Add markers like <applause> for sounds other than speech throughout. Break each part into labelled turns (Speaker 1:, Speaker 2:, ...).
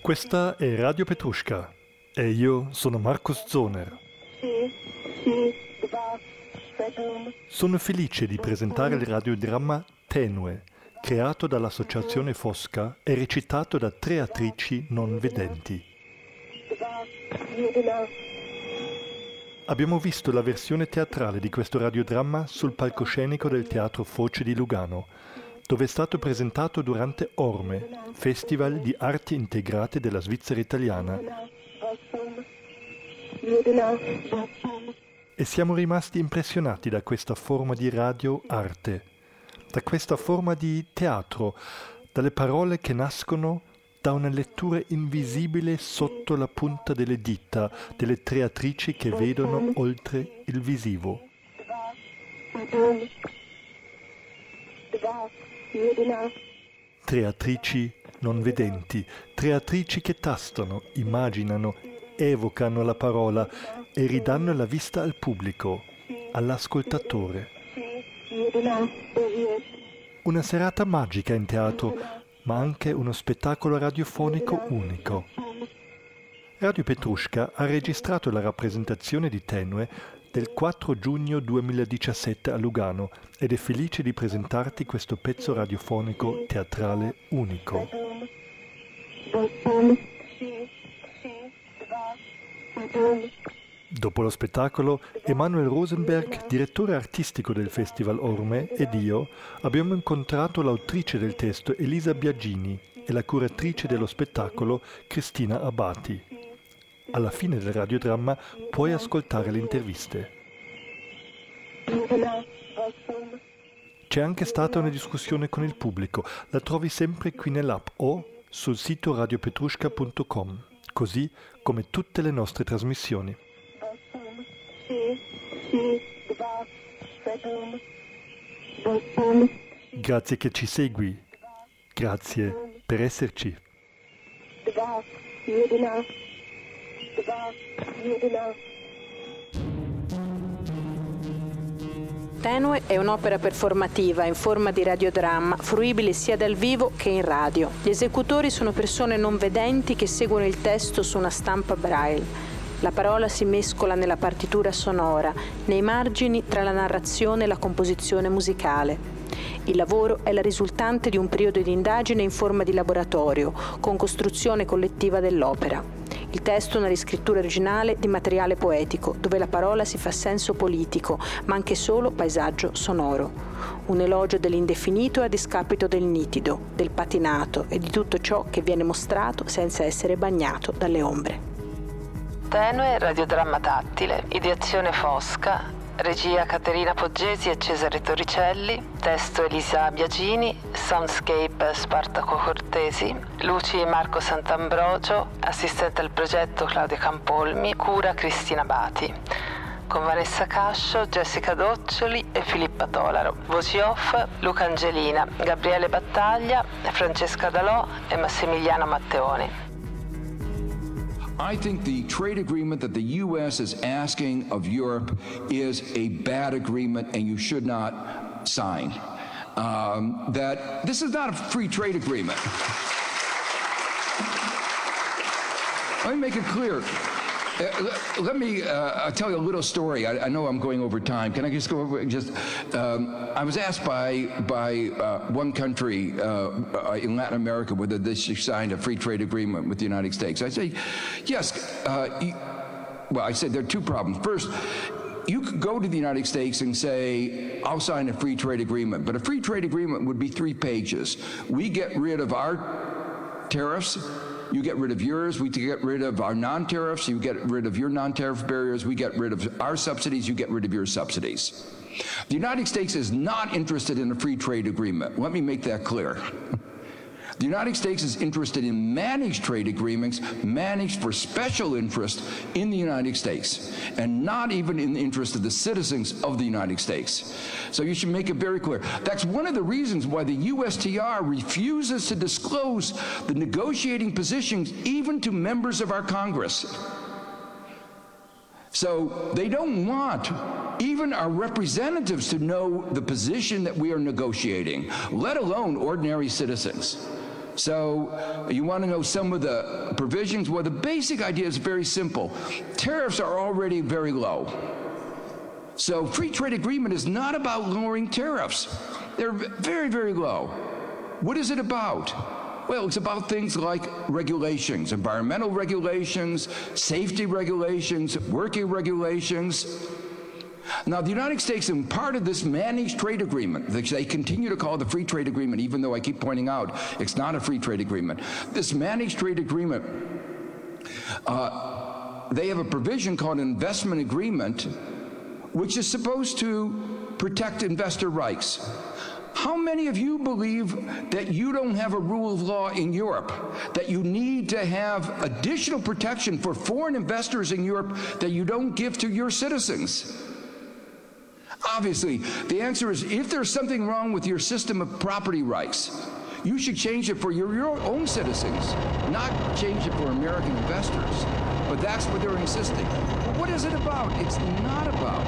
Speaker 1: Questa è Radio Petrushka e io sono Marcos Zoner. Sono felice di presentare il radiodramma Tenue, creato dall'Associazione Fosca e recitato da tre attrici non vedenti. Abbiamo visto la versione teatrale di questo radiodramma sul palcoscenico del Teatro Foce di Lugano, dove è stato presentato durante Orme, Festival di Arti Integrate della Svizzera Italiana. E siamo rimasti impressionati da questa forma di radio arte, da questa forma di teatro, dalle parole che nascono da una lettura invisibile sotto la punta delle dita delle tre attrici che vedono oltre il visivo. Tre attrici non vedenti, tre attrici che tastano, immaginano, evocano la parola e ridanno la vista al pubblico, all'ascoltatore. Una serata magica in teatro ma anche uno spettacolo radiofonico unico. Radio Petrushka ha registrato la rappresentazione di Tenue del 4 giugno 2017 a Lugano ed è felice di presentarti questo pezzo radiofonico teatrale unico. Dopo lo spettacolo, Emanuel Rosenberg, direttore artistico del Festival Orme, ed io abbiamo incontrato l'autrice del testo Elisa Biagini e la curatrice dello spettacolo Cristina Abati. Alla fine del radiodramma puoi ascoltare le interviste. C'è anche stata una discussione con il pubblico, la trovi sempre qui nell'app o sul sito radiopetrushka.com, così come tutte le nostre trasmissioni. Grazie che ci segui. Grazie per esserci.
Speaker 2: Tenue è un'opera performativa in forma di radiodramma, fruibile sia dal vivo che in radio. Gli esecutori sono persone non vedenti che seguono il testo su una stampa braille. La parola si mescola nella partitura sonora, nei margini tra la narrazione e la composizione musicale. Il lavoro è la risultante di un periodo di indagine in forma di laboratorio, con costruzione collettiva dell'opera. Il testo è una riscrittura originale di materiale poetico, dove la parola si fa senso politico, ma anche solo paesaggio sonoro. Un elogio dell'indefinito a discapito del nitido, del patinato e di tutto ciò che viene mostrato senza essere bagnato dalle ombre.
Speaker 3: Tenue radiodramma tattile, ideazione Fosca, regia Caterina Poggesi e Cesare Torricelli, testo Elisa Biagini, soundscape Spartaco Cortesi, luci Marco Sant'Ambrogio, assistente al progetto Claudia Campolmi, cura Cristina Bati. Con Vanessa Cascio, Jessica Doccioli e Filippa Tolaro. Voci off Luca Angelina, Gabriele Battaglia, Francesca Dalò e Massimiliano Matteoni.
Speaker 4: I think the trade agreement that the U.S. is asking of Europe is a bad agreement and you should not sign. Um, that this is not a free trade agreement. Let me make it clear. Uh, let me uh, tell you a little story. I, I, know I'm going over time. Can I just go over? Just um, I was asked by by uh, one country uh, uh, in Latin America whether they should sign a free trade agreement with the United States. I say, yes. You, well, I said there are two problems. First, you could go to the United States and say, I'll sign a free trade agreement. But a free trade agreement would be three pages. We get rid of our tariffs you get rid of yours, we get rid of our non tariffs, you get rid of your non tariff barriers, we get rid of our subsidies, you get rid of your subsidies. The United States is not interested in a free trade agreement. Let me make that clear. The United States is interested in managed trade agreements managed for special interest in the United States and not even in the interest of the citizens of the United States. So you should make it very clear. That's one of the reasons why the USTR refuses to disclose the negotiating positions even to members of our Congress. So they don't want even our representatives to know the position that we are negotiating, let alone ordinary citizens. So you want to know some of the provisions? Well, the basic idea is very simple. Tariffs are already very low. So free trade agreement is not about lowering tariffs. They're very, very low. What is it about? Well, it's about things like regulations, environmental regulations, safety regulations, working regulations. Now, the United States, in part of this managed trade agreement, which they continue to call the free trade agreement, even though I keep pointing out it's not a free trade agreement, this managed trade agreement, uh, they have a provision called an investment agreement, which is supposed to protect investor rights. How many of you believe that you don't have a rule of law in Europe, that you need to have additional protection for foreign investors in Europe that you don't give to your citizens? Obviously, the answer is if there's something wrong with your system of property rights, you should change it for your, your own citizens, not change it for American investors. But that's what they're insisting. But what is it about? It's not about.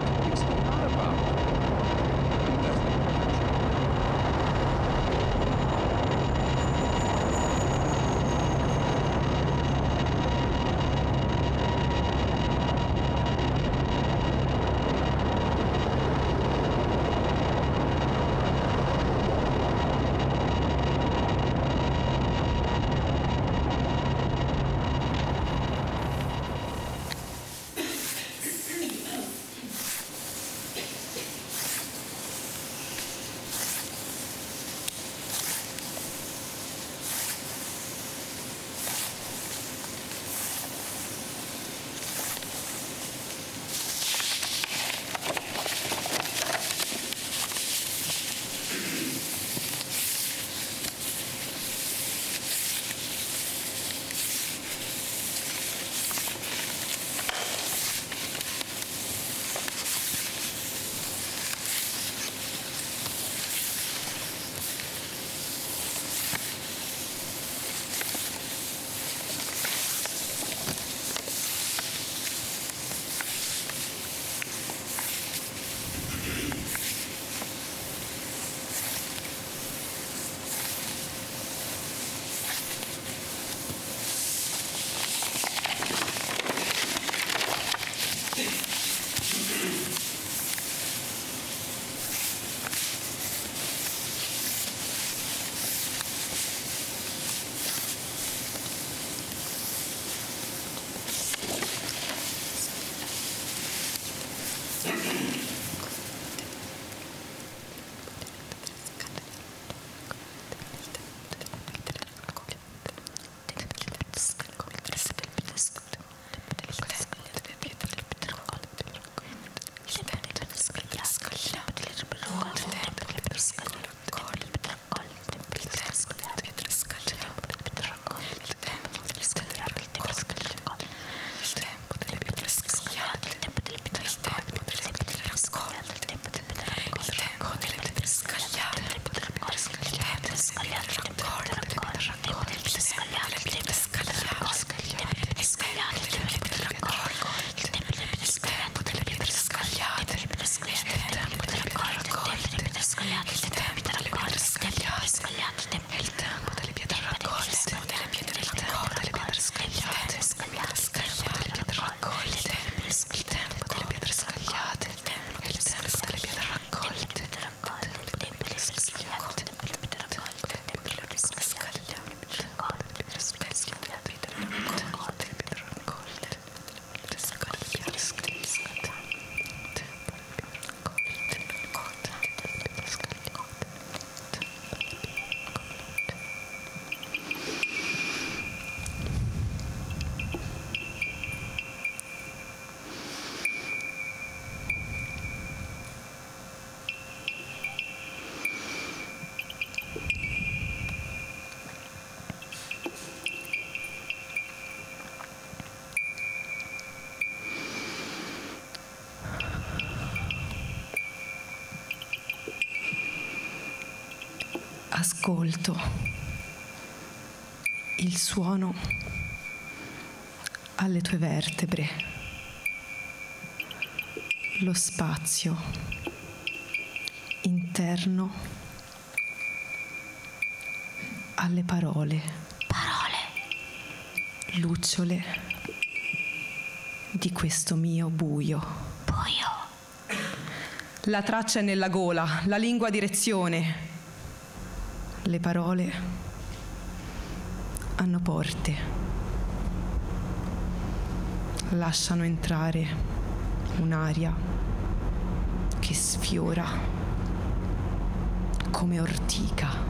Speaker 5: Ascolto il suono alle tue vertebre.
Speaker 6: lo spazio interno alle parole.
Speaker 7: Parole.
Speaker 6: Lucciole di questo mio buio.
Speaker 7: Buio.
Speaker 6: La traccia è nella gola, la lingua direzione. Le parole hanno porte. Lasciano entrare un'aria che sfiora come ortica.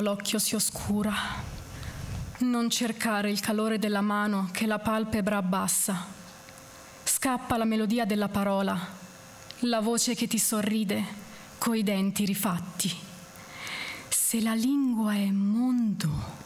Speaker 8: L'occhio si oscura, non cercare il calore della mano che la palpebra abbassa. Scappa la melodia della parola, la voce che ti sorride coi denti rifatti. Se la lingua è mondo,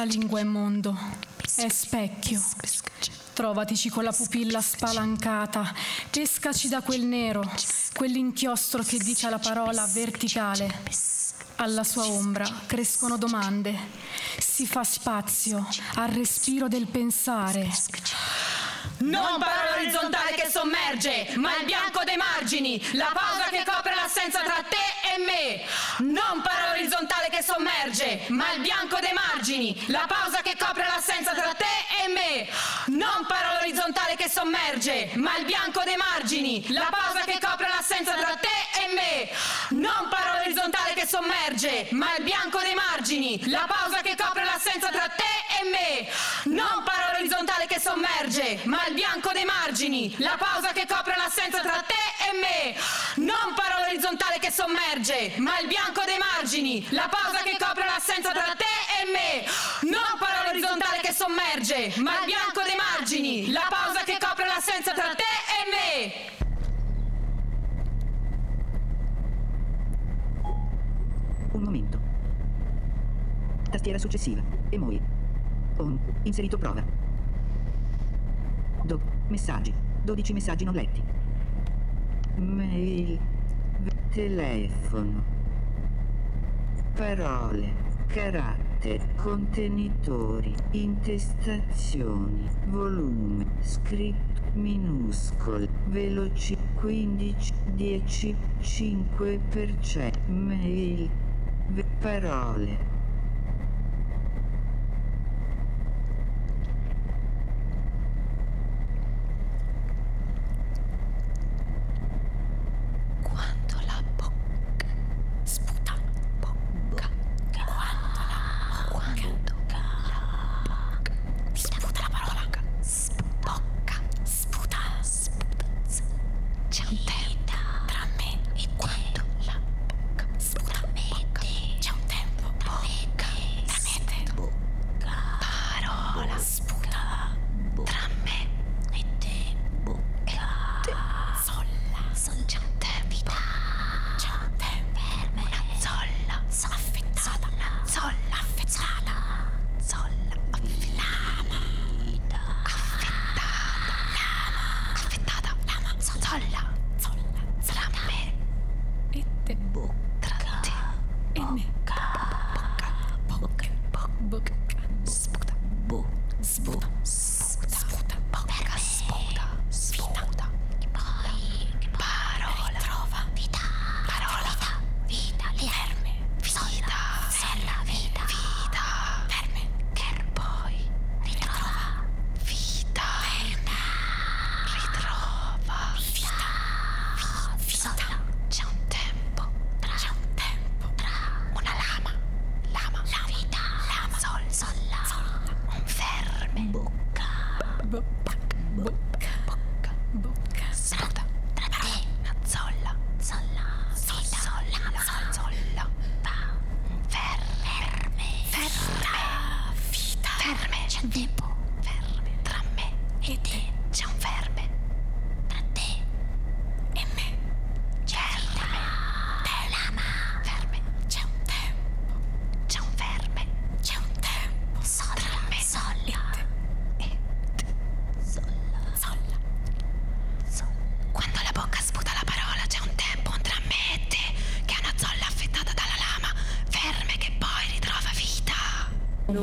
Speaker 8: la lingua è mondo, è specchio. Trovatici con la pupilla spalancata, pescaci da quel nero, quell'inchiostro che dice la parola verticale. Alla sua ombra crescono domande, si fa spazio al respiro del pensare.
Speaker 9: Non parola orizzontale che sommerge, ma il bianco dei margini, la pausa che copre l'assenza tra te me. Non parola orizzontale che sommerge, ma il bianco dei margini, la pausa che copre l'assenza tra te e me. Non parola orizzontale che sommerge, ma il bianco dei margini, la pausa che copre l'assenza tra te e me. Non parola orizzontale che sommerge, ma il bianco dei margini, la pausa che copre l'assenza tra te e me. Non parola orizzontale che sommerge, ma il bianco dei margini, la pausa che copre l'assenza tra te e me. Non parola orizzontale che sommerge, ma il bianco dei margini, la pausa che copre l'assenza tra te e me. Non parola orizzontale che sommerge, ma il bianco dei margini, la pausa che copre l'assenza tra te e me!
Speaker 8: Un momento. Tastiera successiva. Emoji. On. Inserito prova. Do. Messaggi. 12 messaggi non letti. Mail. Telefono. Parole. Caratteri. Contenitori. Intestazioni. Volume. Scritto minuscolo. Veloci 15 10 5%. Mail. Ve- Parole.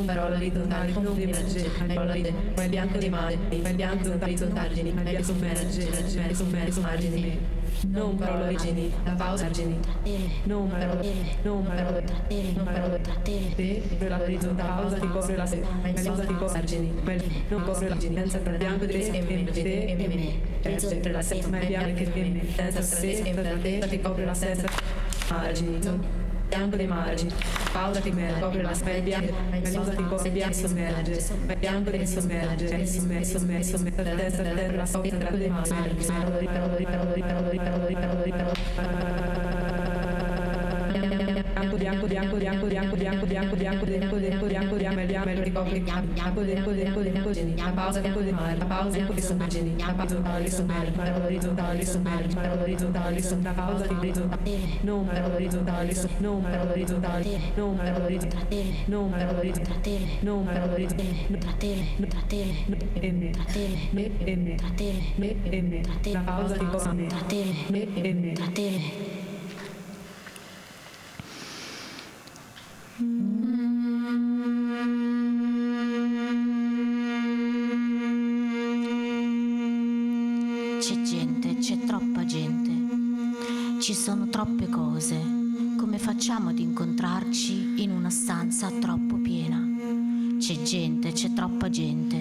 Speaker 7: Parola
Speaker 10: orizzontale, non emerge, parola ride, ma è bianco di mare, ma bianco orizzontali, ma è sommerge, margini. Non parola origini, la pausa argini. Non parola, non parola, non parola. Te, per la orizzontale, pausa ti copre la se, ma pausa ti copre argini. Non copre l'argini, senza tra bianco di te e me, te e la se, ma bianco che me, senza se, per te ti copre la stessa margini. Bianco dei margini, Paura ti copre la sveglia, risolta ti copia, sommerge, bianco ti sommerge, sommerso, sommerso, sommerso, la testa, la terra, sopra, le mani, destra, la sopra, la dei margini, parole, parole, parole, parole, parole, parole, parole, bianco, bianco, bianco, bianco, bianco, bianco, bianco, bianco, bianco, bianco, bianco, bianco, ricopre bianco, bianco, bianco, bianco, bianco, geni, la pausa bianco dei mari, la pausa bianco che sommerge, la pausa orizzontale, sommerge, parola orizzontale, sommerge, parola orizzontale, sommerge, la pausa di orizzontale, non parola orizzontale, non parola orizzontale, non parola orizzontale, non parola orizzontale, non parola orizzontale, e me, me e me, me e me, la pausa di cosa me, me e me.
Speaker 7: C'è gente, c'è troppa gente. Ci sono troppe cose. Come facciamo ad incontrarci in una stanza troppo piena? C'è gente, c'è troppa gente.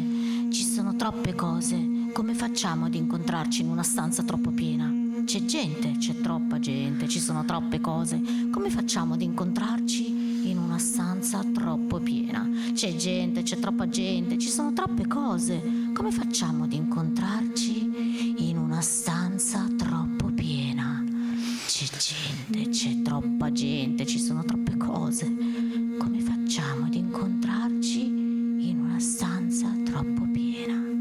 Speaker 7: Ci sono troppe cose. Come facciamo ad incontrarci in una stanza troppo piena? C'è gente, c'è troppa gente, ci sono troppe cose. Come facciamo ad incontrarci in una stanza troppo piena? C'è gente, c'è troppa gente, ci sono troppe cose. Come facciamo ad incontrarci in una stanza troppo piena? C'è gente, c'è troppa gente, ci sono troppe cose. Come facciamo ad incontrarci in una stanza troppo piena?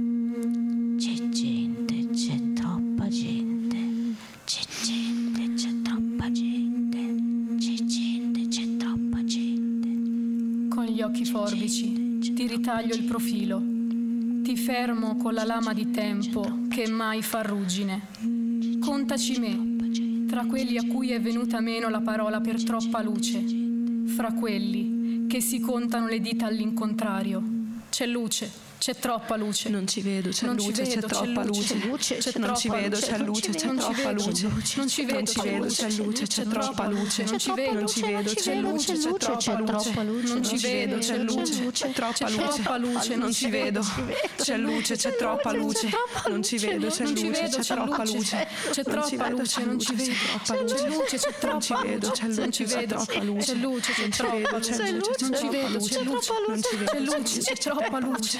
Speaker 11: Occhi forbici, ti ritaglio il profilo, ti fermo con la lama di tempo che mai fa ruggine. Contaci me, tra quelli a cui è venuta meno la parola per troppa luce, fra quelli che si contano le dita all'incontrario. C'è luce c'è troppa luce.
Speaker 5: Non ci vedo, c'è
Speaker 11: non
Speaker 5: luce, c'è troppa luce.
Speaker 11: C'è
Speaker 5: non ci vedo, c'è luce, c'è troppa luce.
Speaker 11: Non ci vedo,
Speaker 5: c'è luce, c'è troppa luce.
Speaker 11: Non ci vedo,
Speaker 5: non ci vedo, c'è luce, c'è troppa luce.
Speaker 11: Non ci vedo, c'è luce,
Speaker 5: c'è troppa luce. Non ci vedo, c'è luce, c'è troppa luce. Non ci vedo, c'è luce, c'è troppa luce.
Speaker 11: C'è troppa luce, non ci vedo. C'è luce, c'è troppa
Speaker 5: luce. C'è luce, c'è troppa luce.
Speaker 11: C'è luce, c'è troppa luce. Non ci vedo, c'è luce, c'è luce,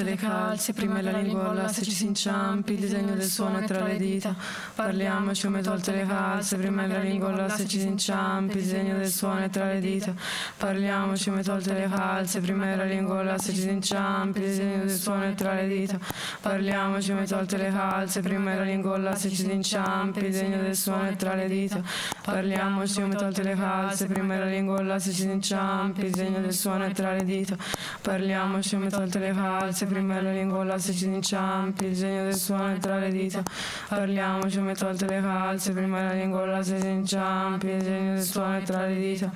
Speaker 5: tolte le calze, prima la lingua se ci si inciampi, il disegno del suono è tra le dita. Parliamoci come tolte le calze, prima la lingua se ci si inciampi, il disegno del suono è tra le dita. Parliamoci come tolte le calze, prima la lingua se ci si inciampi, il disegno del suono è tra le dita. Parliamoci come tolte le calze, prima la lingua se ci si inciampi, il disegno del suono è tra le dita. Parliamoci come tolte le calze, prima la lingua se ci si inciampi, il disegno del suono è tra le dita. Parliamoci come tolte le calze, prima la lingua se ci inciampi, il disegno del suono è tra le dita. Parliamoci come tolte le calze, prima la lingua se ci inciampi, il disegno del suono è tra le dita.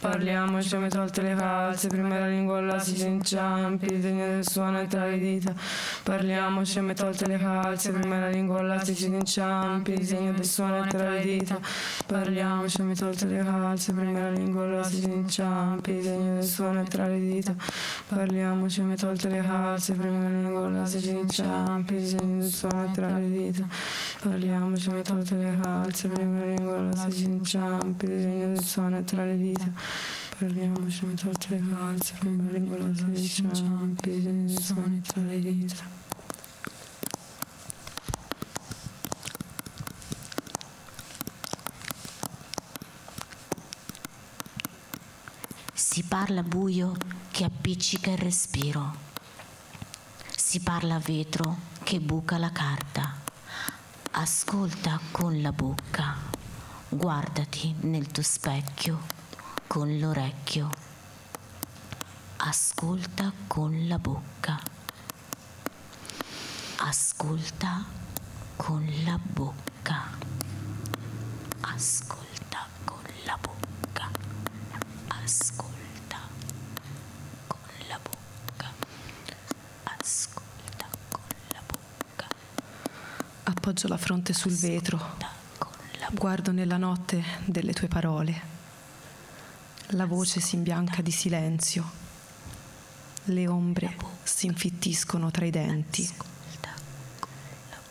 Speaker 5: Parliamoci come tolte le calze, prima la lingua se ci inciampi, il disegno del suono tra le dita. Parliamoci come tolte le calze, prima la lingua se ci inciampi, il disegno del suono tra le dita. Parliamoci come tolte le calze, prima la lingua se ci inciampi, il disegno del suono tra le dita. Parliamoci come tolte le calze, prima la lingua se ci inciampi, il disegno del suono tra le dita. Parliamoci come tolte le calze, prima la lingua se ci inciampi, il disegno del suono tra le dita. Parliamoci come tolte le calze, prima la lingua se ci inciampi, il disegno del suono tra le dita.
Speaker 7: Si parla buio che appiccica il respiro. Si parla vetro che buca la carta. Ascolta con la bocca. Guardati nel tuo specchio con l'orecchio. Ascolta con la bocca. Ascolta con la bocca. Ascolta con la bocca. Ascolta.
Speaker 5: Appoggio la fronte sul vetro, guardo nella notte delle tue parole. La voce si imbianca di silenzio, le ombre si infittiscono tra i denti.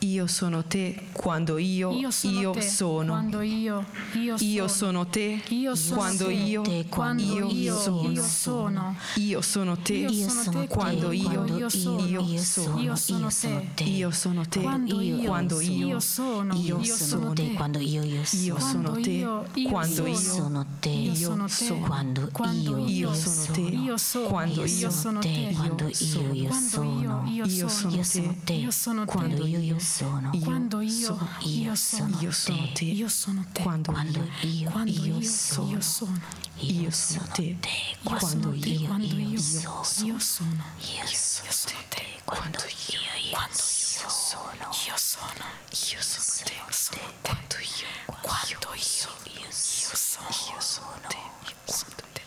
Speaker 6: Io sono te quando io,
Speaker 11: Io sono
Speaker 6: io
Speaker 11: te,
Speaker 6: sono.
Speaker 11: quando io, io
Speaker 6: Io
Speaker 11: sono.
Speaker 6: sono te
Speaker 11: Io sono
Speaker 6: quando
Speaker 11: te,
Speaker 6: io,
Speaker 11: quando
Speaker 6: io,
Speaker 11: io,
Speaker 6: sono.
Speaker 11: io sono.
Speaker 6: Io sono te
Speaker 11: Io sono te,
Speaker 6: quando io,
Speaker 11: quando io sono.
Speaker 6: io sono.
Speaker 11: Io sono te.
Speaker 6: Io sono te
Speaker 11: Quando io,
Speaker 6: quando io,
Speaker 11: io sono.
Speaker 6: io
Speaker 11: Io
Speaker 6: sono
Speaker 11: sono
Speaker 7: te
Speaker 11: te.
Speaker 7: quando io io sono.
Speaker 6: Io sono
Speaker 11: Quando
Speaker 6: te
Speaker 11: io, io
Speaker 6: quando
Speaker 11: sono.
Speaker 6: io
Speaker 7: sono te.
Speaker 11: Io
Speaker 6: io
Speaker 11: sono te.
Speaker 6: sono.
Speaker 7: Quando
Speaker 11: Quando
Speaker 7: io
Speaker 6: Io
Speaker 7: io
Speaker 6: sono te
Speaker 11: Io sono.
Speaker 6: quando
Speaker 11: Io
Speaker 6: io
Speaker 11: sono
Speaker 7: te.
Speaker 11: te.
Speaker 7: Quando io io
Speaker 11: Quando
Speaker 7: sono.
Speaker 11: io,
Speaker 6: Io
Speaker 11: io
Speaker 6: sono
Speaker 7: Io
Speaker 11: sono.
Speaker 7: sono te.
Speaker 11: Io sono.
Speaker 7: Quando io io sono.
Speaker 11: Quando io,
Speaker 6: sono.
Speaker 11: io sono.
Speaker 6: Io sono te
Speaker 11: Io sono te.
Speaker 6: quando
Speaker 7: Quando io
Speaker 11: Quando
Speaker 7: io
Speaker 11: io,
Speaker 7: sono.
Speaker 11: io sono.
Speaker 6: io sono te
Speaker 11: Io
Speaker 7: Quando io
Speaker 11: Quando
Speaker 7: io
Speaker 11: io,
Speaker 7: sono.
Speaker 11: io sono.
Speaker 7: Io sono
Speaker 11: Io sono te.
Speaker 7: Quando io io
Speaker 11: Quando
Speaker 7: sono.
Speaker 11: Io sono.
Speaker 6: io sono te
Speaker 11: Sono te.
Speaker 6: quando io
Speaker 11: Quando io,
Speaker 7: io
Speaker 11: io
Speaker 7: sono.
Speaker 6: io sono te
Speaker 11: Io sono te.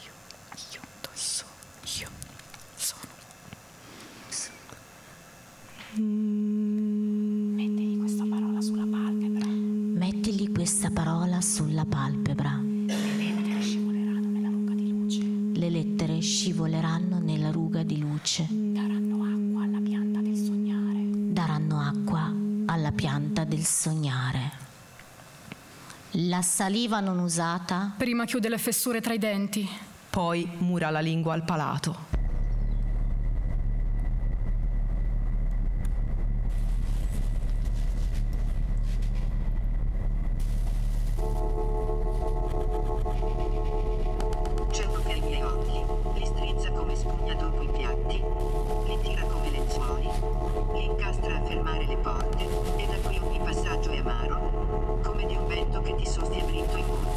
Speaker 11: Io sono. Io sono.
Speaker 7: Mettigli sulla palpebra. Le lettere scivoleranno nella ruga di luce. Daranno acqua alla pianta del sognare. Daranno acqua alla pianta del sognare. La saliva non usata
Speaker 11: Prima chiude le fessure tra i denti.
Speaker 6: poi mura la lingua al palato
Speaker 12: vento che ti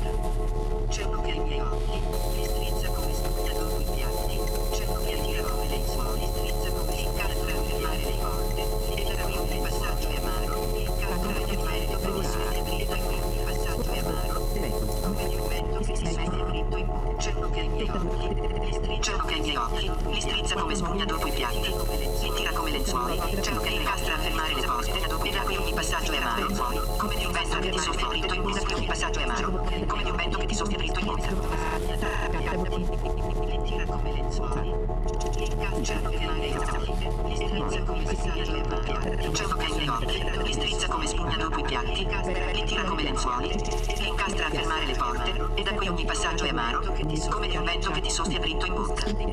Speaker 12: lenzuoli, li incastra a fermare le porte, e da qui ogni passaggio è amaro, come di un vento che ti soffia dritto in bocca.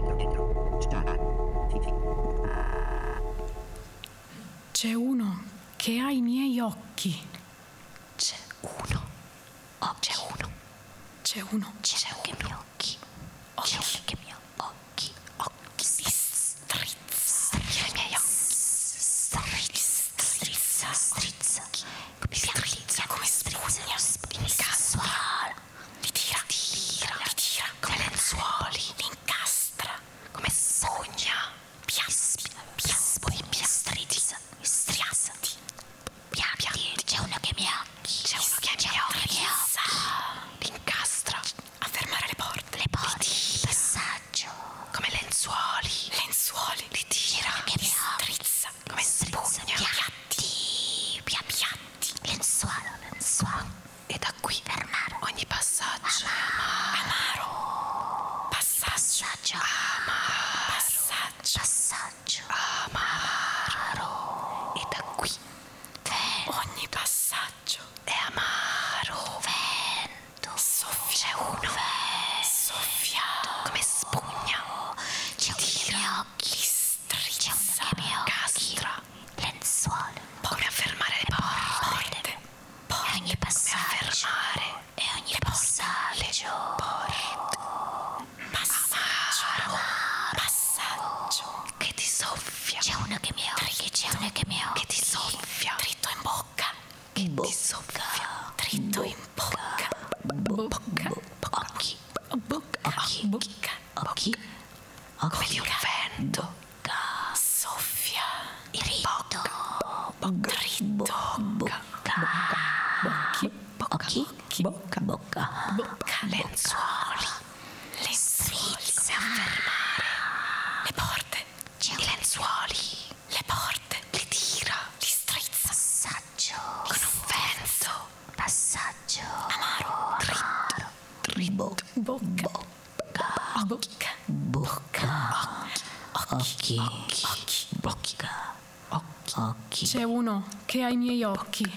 Speaker 12: Che
Speaker 11: ha i miei occhi,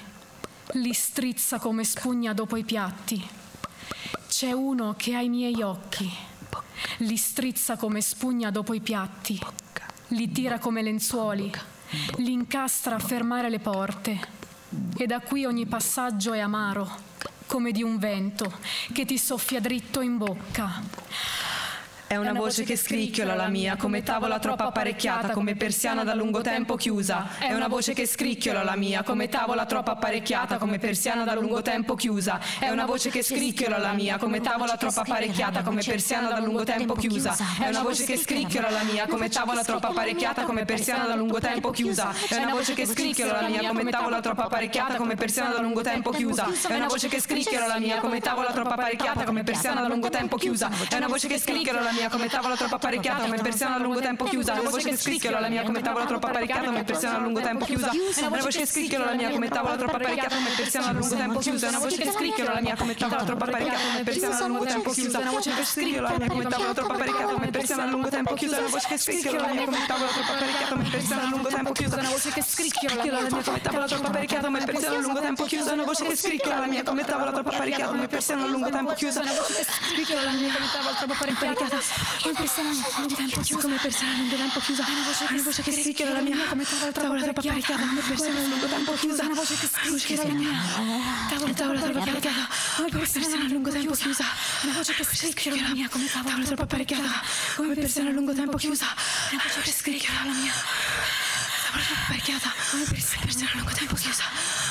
Speaker 7: li strizza come spugna
Speaker 11: dopo i piatti. C'è uno che ha i miei occhi, li strizza come spugna dopo i piatti, li tira come lenzuoli, li incastra a fermare le porte. E da qui ogni passaggio è amaro, come di un vento che ti soffia dritto in bocca.
Speaker 6: È una voce che scricchiola la mia, come tavola troppo apparecchiata, come persiana da lungo tempo chiusa. È una voce che scricchiola la mia, come tavola troppo apparecchiata, come persiana da lungo tempo chiusa. È una voce che scricchiola la mia, come tavola troppo apparecchiata, come persiana da lungo tempo chiusa. È una voce che scricchiola la mia, come tavola troppo apparecchiata, come persiana da lungo tempo chiusa. È una voce che scricchiola la mia, come tavola troppo apparecchiata, come persiana da lungo tempo chiusa. È una voce che scricchiola la mia, come tavola troppo apparecchiata, come persiana da lungo tempo chiusa. È una voce che scricchiola la mia, come tavola troppo apparecchiata, come persiana a lungo tempo chiusa. Una voce che scricchiola la mia, come tavola troppo apparecchiata, come persiana a lungo tempo chiusa. Una voce che scricchiola la mia, come tavola troppo apparecchiata, come persiana a lungo tempo chiusa. Una voce che scricchiola la mia, come tavola troppo apparecchiata, come persiana a lungo tempo chiusa. Una voce che scricchiola la mia, come tavola troppo apparecchiata, come persiana a lungo tempo chiusa. Una voce che scricchiola la mia, come tavola troppo apparecchiata, come persiana a lungo tempo chiusa. Una voce che scricchiola la mia, come tavola troppo apparecchiata, come persiana a lungo tempo chiusa. Una voce che scricchiola la mia, come tavola troppo apparecchiata, come persiana a lungo tempo chiusa. Una voce che scricchiola la mia, come tavola troppo apparecchiata, chiusa. Come persiana a lungo tempo chiusa. È una voce che scricchiola la mia, come tavola troppo apparecchiata, come persiana a lungo tempo chiusa. È una voce che la mia, tavola troppo apparecchiata, come persiana a lungo tempo chiusa. Una voce che scricchiola la mia, come tavola troppo apparecchiata, come persiana a lungo tempo chiusa. Una voce che la mia. Tavola troppo apparecchiata, come persiana a lungo tempo chiusa.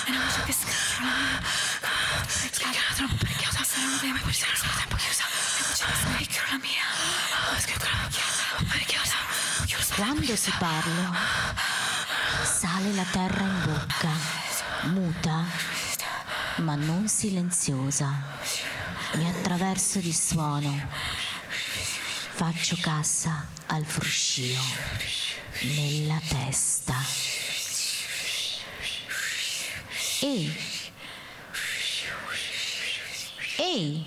Speaker 6: Una voce che scricchiola la mia. Scricchiola troppo apparecchiata, come persiana a lungo tempo chiusa.
Speaker 7: Quando ti parlo, sale la terra in bocca, muta, ma non silenziosa. Mi attraverso di suono, faccio cassa al fruscio nella testa. Ehi! Ehi!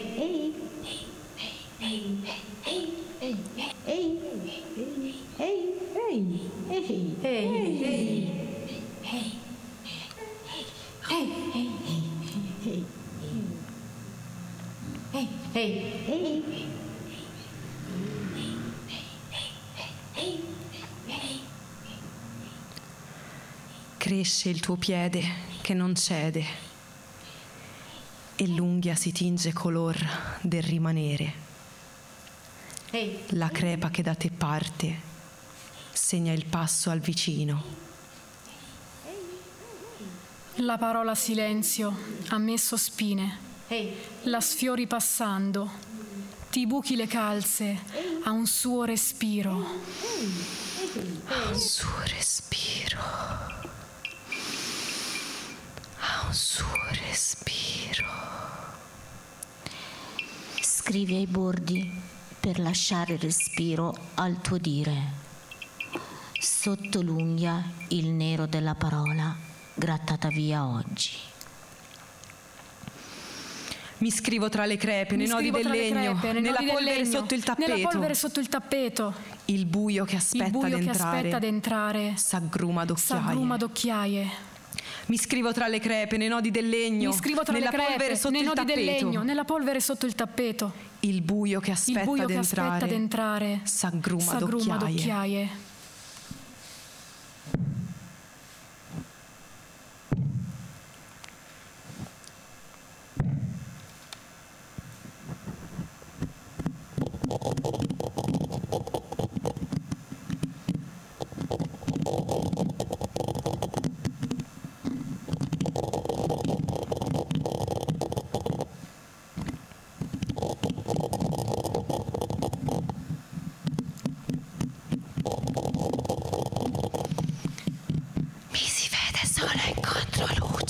Speaker 7: Ehi!
Speaker 10: Ehi,
Speaker 7: Ehi!
Speaker 10: ehi,
Speaker 6: Cresce il tuo piede che non cede e l'unghia si tinge color del rimanere. La crepa che da te parte segna il passo al vicino.
Speaker 11: La parola silenzio ha messo spine. La sfiori passando. Ti buchi le calze a un suo respiro.
Speaker 6: Ha un suo respiro. Ha un suo respiro.
Speaker 7: Scrivi ai bordi per lasciare respiro al tuo dire. Sotto l'unghia il nero della parola grattata via oggi.
Speaker 6: Mi scrivo tra le crepe, nei nodi del legno,
Speaker 11: crepe,
Speaker 6: nella polvere
Speaker 11: legno,
Speaker 6: sotto il tappeto.
Speaker 11: Nella polvere sotto il tappeto.
Speaker 6: Il buio che aspetta
Speaker 11: il buio
Speaker 6: ad
Speaker 11: che
Speaker 6: entrare.
Speaker 11: aspetta ad entrare.
Speaker 6: S'aggruma d'occhiaie.
Speaker 11: S'aggruma d'occhiaie.
Speaker 6: Mi scrivo tra le crepe, nei nodi del legno.
Speaker 11: Mi scrivo tra
Speaker 6: nella
Speaker 11: le crepe,
Speaker 6: polvere sotto
Speaker 11: nei
Speaker 6: il
Speaker 11: nodi del
Speaker 6: tappeto.
Speaker 11: legno, nella polvere sotto il tappeto.
Speaker 6: Il buio che aspetta
Speaker 11: il buio
Speaker 6: ad
Speaker 11: che
Speaker 6: entrare.
Speaker 11: aspetta ad entrare.
Speaker 6: S'aggruma
Speaker 11: S'aggruma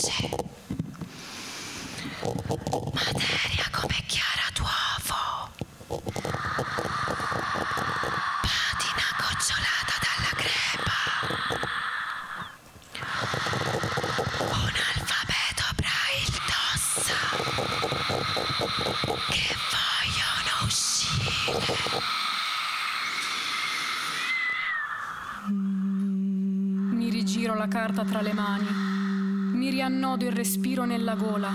Speaker 6: piange.
Speaker 11: Materia
Speaker 8: come chiara d'uovo. Patina gocciolata dalla crepa. Un alfabeto braille tossa.
Speaker 7: Che vogliono uscire.
Speaker 11: Mi rigiro la carta tra le riannodo il respiro nella gola,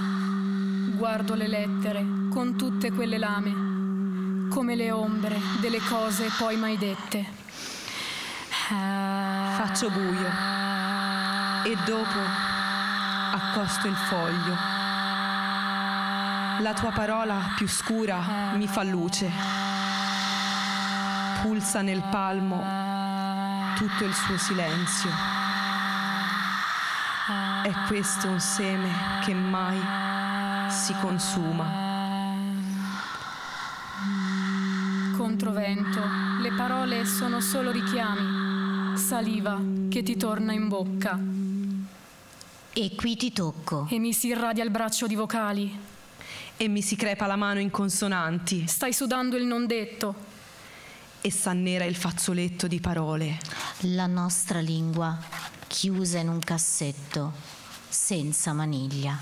Speaker 11: guardo le lettere con tutte quelle lame, come le ombre delle cose poi mai dette.
Speaker 6: Faccio buio e dopo accosto il foglio. La tua parola più scura mi fa luce. Pulsa nel palmo tutto il suo silenzio. È questo un seme che mai si consuma.
Speaker 11: Controvento, le parole sono solo richiami, saliva che ti torna in bocca.
Speaker 7: E qui ti tocco.
Speaker 11: E mi si irradia il braccio di vocali.
Speaker 6: E mi si crepa la mano in consonanti.
Speaker 11: Stai sudando il non detto.
Speaker 6: E s'annera il fazzoletto di parole.
Speaker 7: La nostra lingua chiusa in un cassetto, senza maniglia.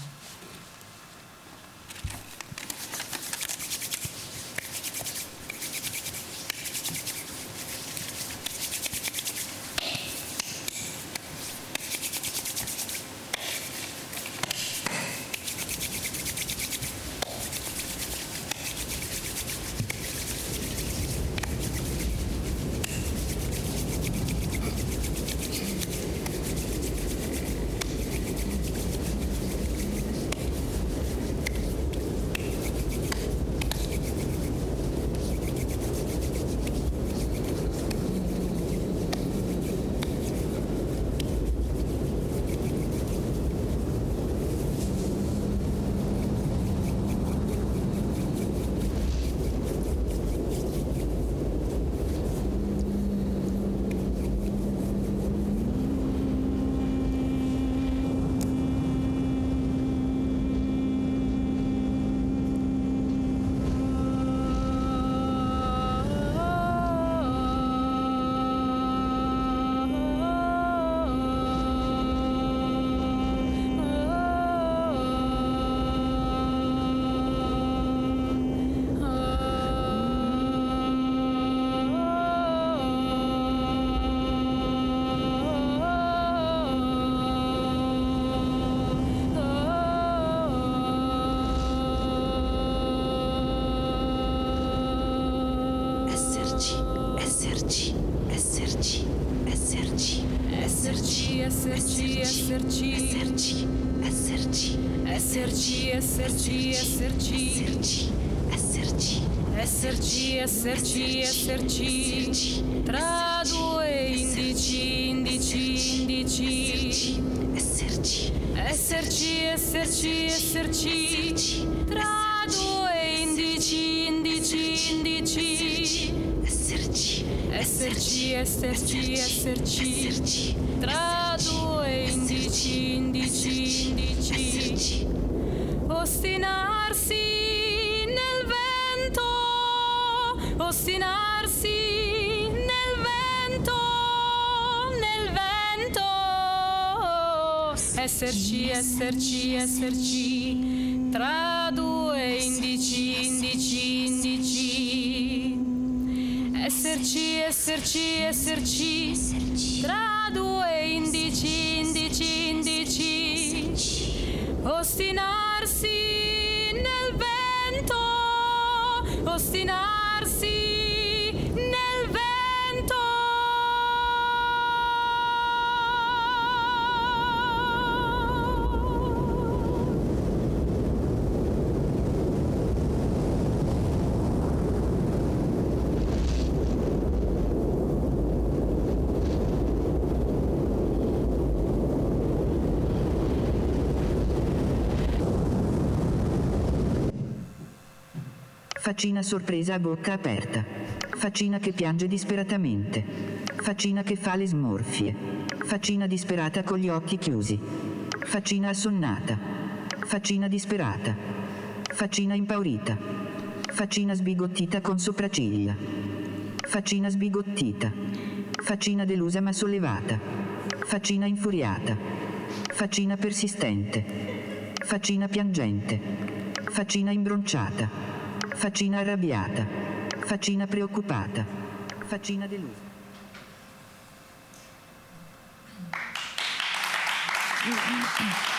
Speaker 7: Esserci, esserci, esserci. esserci,
Speaker 11: Esserci, esserci, esserci. Tra due indici, indici, indici.
Speaker 7: esserci,
Speaker 11: Esserci, esserci, esserci. Tra due indici, indici, indici.
Speaker 7: esserci,
Speaker 11: Esserci, esserci, esserci. Tra due indici, indici, indici. Ostinarsi nel vento, ostinarsi nel vento, nel vento. Esserci, esserci, esserci. Tra due indici, indici, indici. Esserci, esserci, esserci. Tra Ostinarsi nel vento, ostinarsi
Speaker 12: Faccina sorpresa a bocca aperta. Faccina che piange disperatamente. Faccina che fa le smorfie. Faccina disperata con gli occhi chiusi. Faccina assonnata. Faccina disperata. Faccina impaurita. Faccina sbigottita con sopracciglia. Faccina sbigottita. Faccina delusa ma sollevata. Faccina infuriata. Faccina persistente. Faccina piangente.
Speaker 8: Faccina imbronciata. Faccina arrabbiata. Faccina preoccupata. Faccina delusa. <clears throat>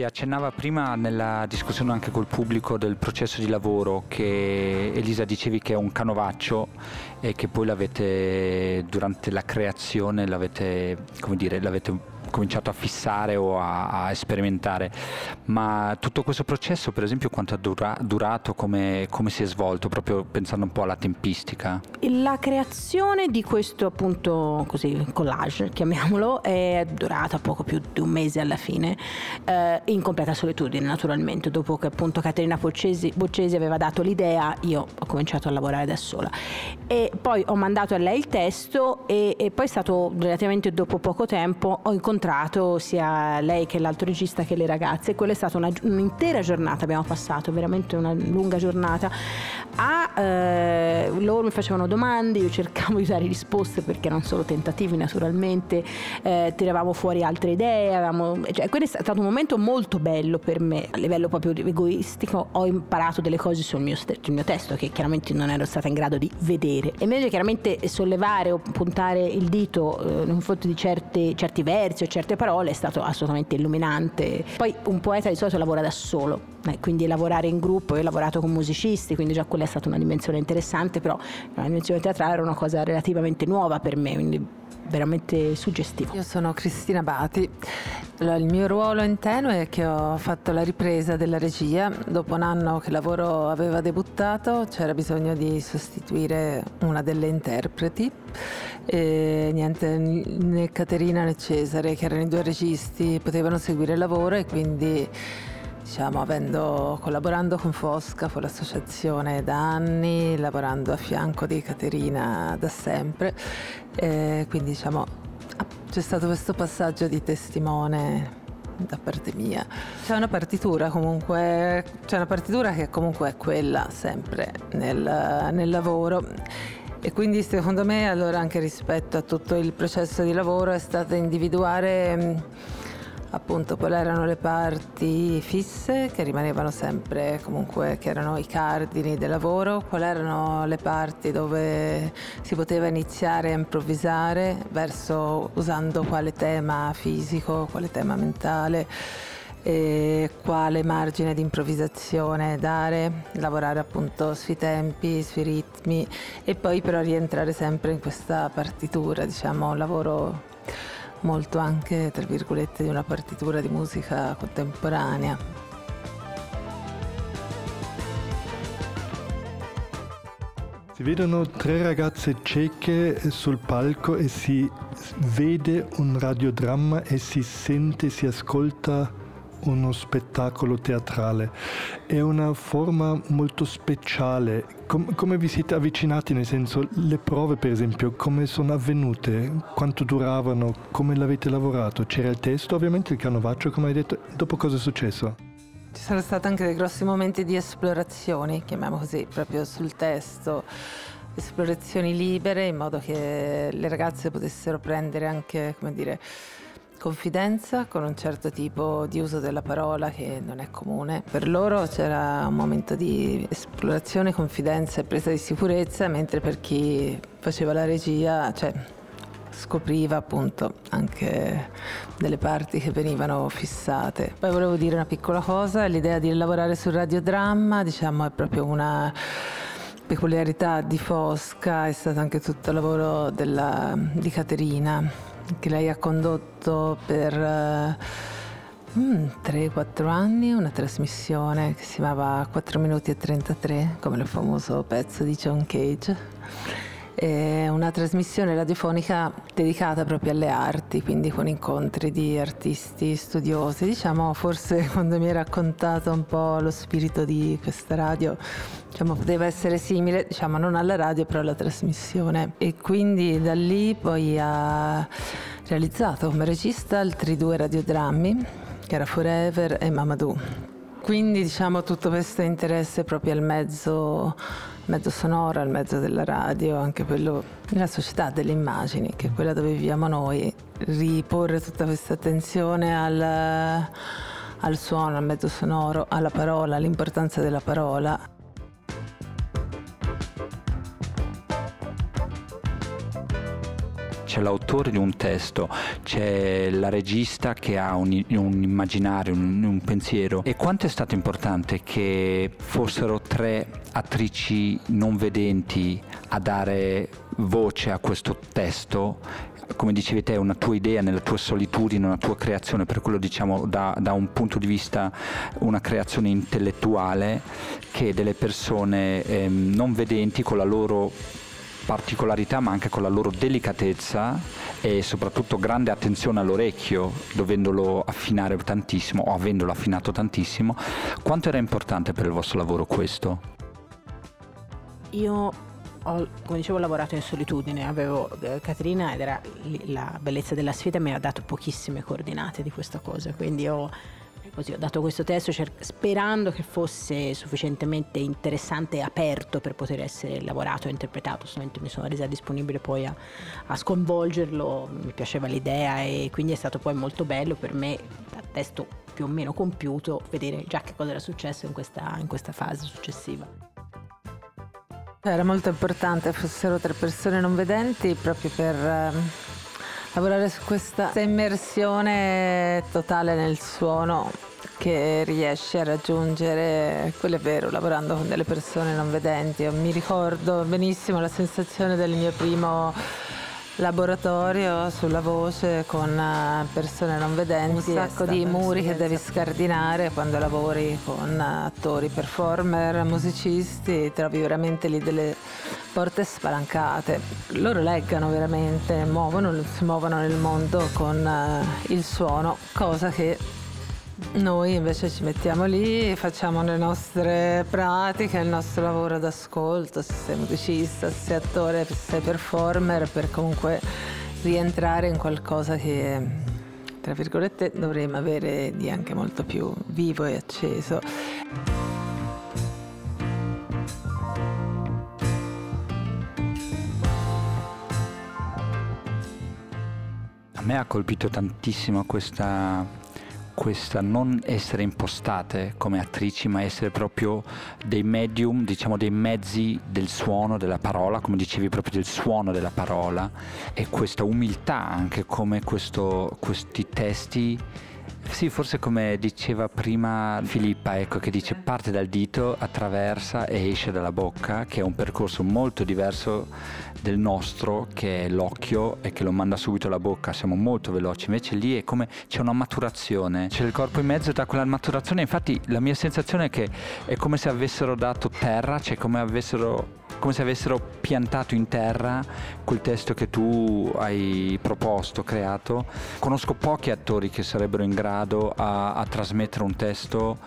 Speaker 13: Si accennava prima nella discussione anche col pubblico del processo di lavoro che Elisa dicevi che è un canovaccio e che poi l'avete durante la creazione l'avete, come dire, l'avete cominciato a fissare o a, a, sperimentare, ma tutto questo processo per esempio quanto ha dura, durato, come, come, si è svolto, proprio pensando un po' alla tempistica?
Speaker 2: La creazione di questo appunto così collage, chiamiamolo, è durata poco più di un mese alla fine, eh, in completa solitudine naturalmente, dopo che appunto Caterina Boccesi, Boccesi aveva dato l'idea, io ho cominciato a lavorare da sola. E poi ho mandato a lei il testo e, e poi è stato relativamente dopo poco tempo, ho incontrato incontrato sia lei che l'altro regista che le ragazze. Quella è stata una, un'intera giornata, abbiamo passato veramente una lunga giornata. A, eh, loro mi facevano domande, io cercavo di dare risposte perché erano solo tentativi naturalmente, eh, tiravamo fuori altre idee, avevamo, cioè, quello è stato un momento molto bello per me, a livello proprio egoistico ho imparato delle cose sul mio, sul mio testo che chiaramente non ero stata in grado di vedere e invece chiaramente sollevare o puntare il dito eh, nei confronti di certi, certi versi o certe parole è stato assolutamente illuminante. Poi un poeta di solito lavora da solo, eh, quindi lavorare in gruppo, io ho lavorato con musicisti, quindi già quella è stata una dimensione interessante, però la dimensione teatrale era una cosa relativamente nuova per me, quindi veramente suggestivo.
Speaker 14: Io sono Cristina Bati, il mio ruolo in Tenue è che ho fatto la ripresa della regia, dopo un anno che il lavoro aveva debuttato c'era bisogno di sostituire una delle interpreti. E niente, né Caterina né Cesare che erano i due registi potevano seguire il lavoro e quindi diciamo, avendo, collaborando con Fosca, con l'associazione da anni, lavorando a fianco di Caterina da sempre, eh, quindi diciamo, c'è stato questo passaggio di testimone da parte mia. C'è una partitura comunque, c'è una partitura che comunque è quella sempre nel, nel lavoro. E quindi secondo me allora anche rispetto a tutto il processo di lavoro è stato individuare appunto quelle erano le parti fisse che rimanevano sempre comunque che erano i cardini del lavoro, quali erano le parti dove si poteva iniziare a improvvisare verso usando quale tema fisico, quale tema mentale e quale margine di improvvisazione dare, lavorare appunto sui tempi, sui ritmi e poi però rientrare sempre in questa partitura, diciamo un lavoro molto anche, tra virgolette, di una partitura di musica contemporanea.
Speaker 1: Si vedono tre ragazze cieche sul palco e si vede un radiodramma e si sente, si ascolta uno spettacolo teatrale. È una forma molto speciale. Com- come vi siete avvicinati? Nel senso, le prove, per esempio, come sono avvenute? Quanto duravano? Come l'avete lavorato? C'era il testo, ovviamente, il canovaccio, come hai detto. Dopo cosa è successo?
Speaker 14: Ci sono stati anche dei grossi momenti di esplorazioni, chiamiamo così, proprio sul testo esplorazioni libere in modo che le ragazze potessero prendere anche, come dire, confidenza con un certo tipo di uso della parola che non è comune. Per loro c'era un momento di esplorazione, confidenza e presa di sicurezza, mentre per chi faceva la regia, cioè scopriva appunto anche delle parti che venivano fissate. Poi volevo dire una piccola cosa, l'idea di lavorare sul radiodramma, diciamo, è proprio una peculiarità di Fosca, è stato anche tutto il lavoro della, di Caterina che lei ha condotto per uh, mm, 3-4 anni una trasmissione che si chiamava 4 minuti e 33, come il famoso pezzo di John Cage. È una trasmissione radiofonica dedicata proprio alle arti, quindi con incontri di artisti studiosi. Diciamo, forse <laughs> quando mi hai raccontato un po' lo spirito di questa radio, diciamo, poteva essere simile, diciamo, non alla radio, però alla trasmissione. E quindi da lì poi a realizzato come regista altri due radiodrammi, che era Forever e Mamadou. Quindi diciamo tutto questo interesse proprio al mezzo, mezzo sonoro, al mezzo della radio, anche quello della società delle immagini, che è quella dove viviamo noi, riporre tutta questa attenzione al, al suono, al mezzo sonoro, alla parola, all'importanza della parola
Speaker 13: c'è l'autore di un testo, c'è la regista che ha un, un immaginario, un, un, pensiero. E quanto è stato importante che fossero tre attrici non vedenti a dare voce a questo testo come dicevi te, è una tua idea, nella tua solitudine, una tua creazione, per quello diciamo da, da, un punto di vista una creazione intellettuale che delle persone eh, non vedenti con la loro particolarità ma anche con la loro delicatezza e soprattutto grande attenzione all'orecchio, dovendolo affinare tantissimo o avendolo affinato tantissimo. Quanto era importante per il vostro lavoro questo?
Speaker 2: Io ho, come dicevo, lavorato in solitudine, avevo eh, Caterina ed era la bellezza della sfida mi ha dato pochissime coordinate di questa cosa, quindi ho Così ho dato questo testo cer- sperando che fosse sufficientemente interessante e aperto per poter essere lavorato e interpretato, solamente mi sono resa disponibile poi a, a sconvolgerlo, mi piaceva l'idea e quindi è stato poi molto bello per me, dal testo più o meno compiuto, vedere già che cosa era successo in questa, in questa fase successiva.
Speaker 14: Era molto importante fossero tre persone non vedenti proprio per eh, lavorare su questa immersione totale nel suono che riesce a raggiungere, quello è vero, lavorando con delle persone non vedenti. Mi ricordo benissimo la sensazione del mio primo laboratorio sulla voce con eh, persone non vedenti, un sacco di muri che devi scardinare quando lavori con attori, performer, musicisti, trovi veramente lì delle porte spalancate. Loro leggano veramente, muovono, si muovono nel mondo con eh, il suono, cosa che noi invece ci mettiamo lì, facciamo le nostre pratiche, il nostro lavoro d'ascolto, se sei musicista, se sei attore, se sei performer, per comunque rientrare in qualcosa che, tra virgolette, dovremmo avere di anche molto più vivo e acceso.
Speaker 13: A me ha colpito tantissimo questa questa non essere impostate come attrici, ma essere proprio dei medium, diciamo dei mezzi del suono della parola, come dicevi proprio del suono della parola e questa umiltà anche come questo, questi testi sì, forse come diceva prima Filippa, ecco, che dice parte dal dito, attraversa e esce dalla bocca, che è un percorso molto diverso del nostro, che è l'occhio e che lo manda subito alla bocca, siamo molto veloci, invece lì è come c'è una maturazione, c'è il corpo in mezzo da quella maturazione, infatti la mia sensazione è che è come se avessero dato terra, cioè come avessero come se avessero piantato in terra quel testo che tu hai proposto, creato. Conosco pochi attori che sarebbero in grado a, a trasmettere un testo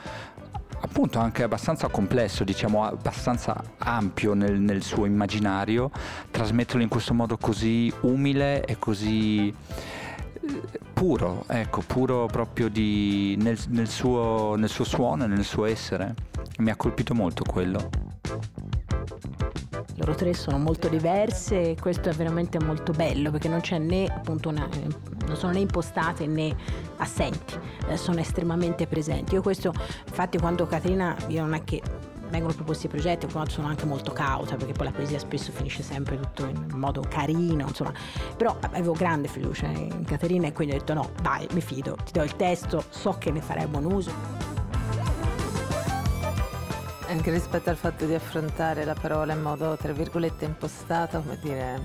Speaker 13: appunto anche abbastanza complesso, diciamo abbastanza ampio nel, nel, suo immaginario, trasmetterlo in questo modo così umile e così eh, puro, ecco, puro proprio di, nel, nel, suo, nel suo suono e nel suo essere. Mi ha colpito molto quello
Speaker 2: loro tre sono molto diverse e questo è veramente molto bello perché non c'è né appunto una, non sono né impostate né assenti, eh, sono estremamente presenti. Io questo, infatti quando Caterina, io non è che vengono proposti i progetti, quando sono anche molto cauta perché poi la poesia spesso finisce sempre tutto in modo carino, insomma, però avevo grande fiducia in Caterina e quindi ho detto no, dai, mi fido, ti do il testo, so che ne farei buon uso
Speaker 14: anche rispetto al fatto di affrontare la parola in modo, tra virgolette, impostato, come dire,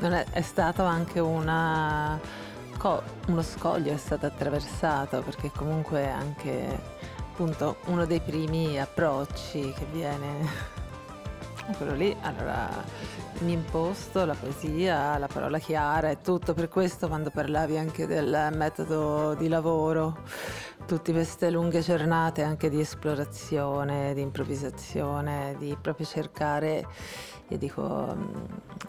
Speaker 14: è, è stato anche una, uno scoglio è stato attraversato, perché comunque anche appunto uno dei primi approcci che viene. <laughs> Quello lì, allora mi imposto la poesia, la parola chiara e tutto, per questo quando parlavi anche del metodo di lavoro tutte queste lunghe giornate anche di esplorazione, di improvvisazione, di proprio cercare, io dico, mm,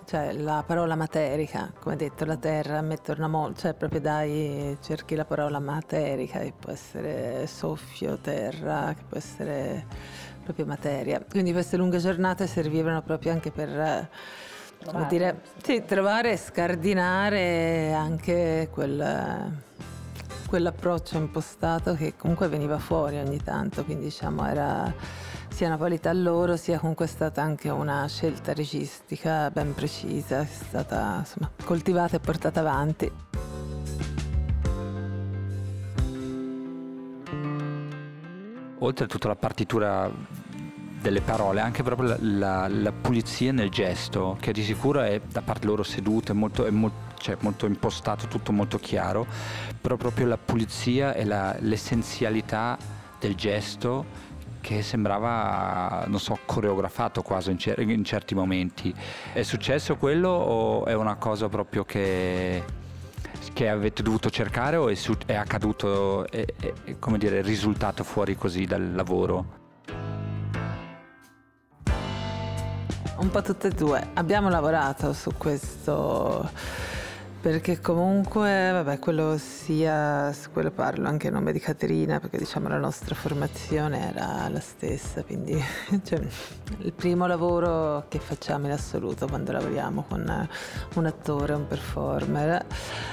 Speaker 14: cioè la parola materica, come detto, la terra a me torna molto, cioè proprio dai, cerchi la parola materica, che può essere soffio, terra, che può essere proprio materia. Quindi queste lunghe giornate servivano proprio anche per... Come dire, sì, trovare e scardinare anche quel quell'approccio impostato che comunque veniva fuori ogni tanto, quindi diciamo era sia una qualità loro, sia comunque stata anche una scelta registica ben precisa, è stata insomma, coltivata e portata avanti.
Speaker 13: Oltre a tutta la partitura delle parole, anche proprio la, la, la, pulizia nel gesto, che di sicuro è da parte loro seduta, è molto, è molto, cioè molto impostato, tutto molto chiaro, però proprio la pulizia e la, l'essenzialità del gesto che sembrava, non so, coreografato quasi in, cer- in certi momenti. È successo quello o è una cosa proprio che che avete dovuto cercare o è, su- è accaduto, è, è, come dire, è risultato fuori così dal lavoro?
Speaker 14: Un po' tutte e due. Abbiamo lavorato su questo perché comunque, vabbè, quello sia, su quello parlo anche a nome di Caterina, perché diciamo la nostra formazione era la stessa, quindi <laughs> cioè, il primo lavoro che facciamo in assoluto quando lavoriamo con un attore, un performer,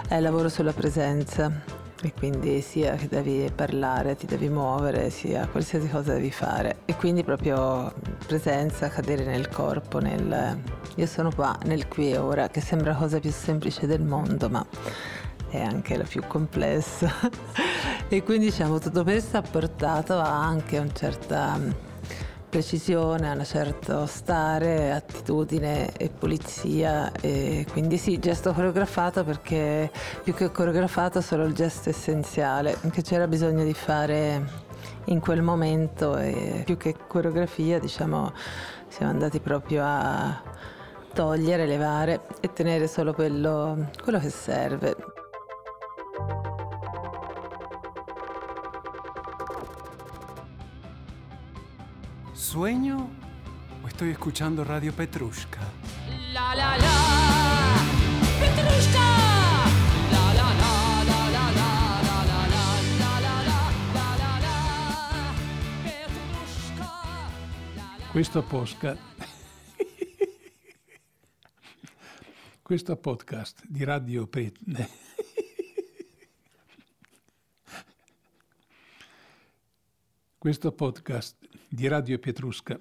Speaker 14: è il lavoro sulla presenza e quindi sia che devi parlare, ti devi muovere, sia qualsiasi cosa devi fare. E quindi proprio presenza, cadere nel corpo, nel io sono qua, nel qui e ora, che sembra la cosa più semplice del mondo, ma è anche la più complessa. <laughs> e quindi diciamo tutto questo ha portato a anche un certa precisione, un certo stare, attitudine e pulizia e quindi sì, gesto coreografato perché più che coreografato solo il gesto essenziale che c'era bisogno di fare in quel momento e più che coreografia diciamo siamo andati proprio a togliere, levare e tenere solo quello, quello che serve.
Speaker 15: ¿Sueño o estoy escuchando Radio Petrushka?
Speaker 9: La la la, Petrushka.
Speaker 15: Questo podcast, questo podcast di Radio Petrushka. Questo podcast di Radio Pietrusca.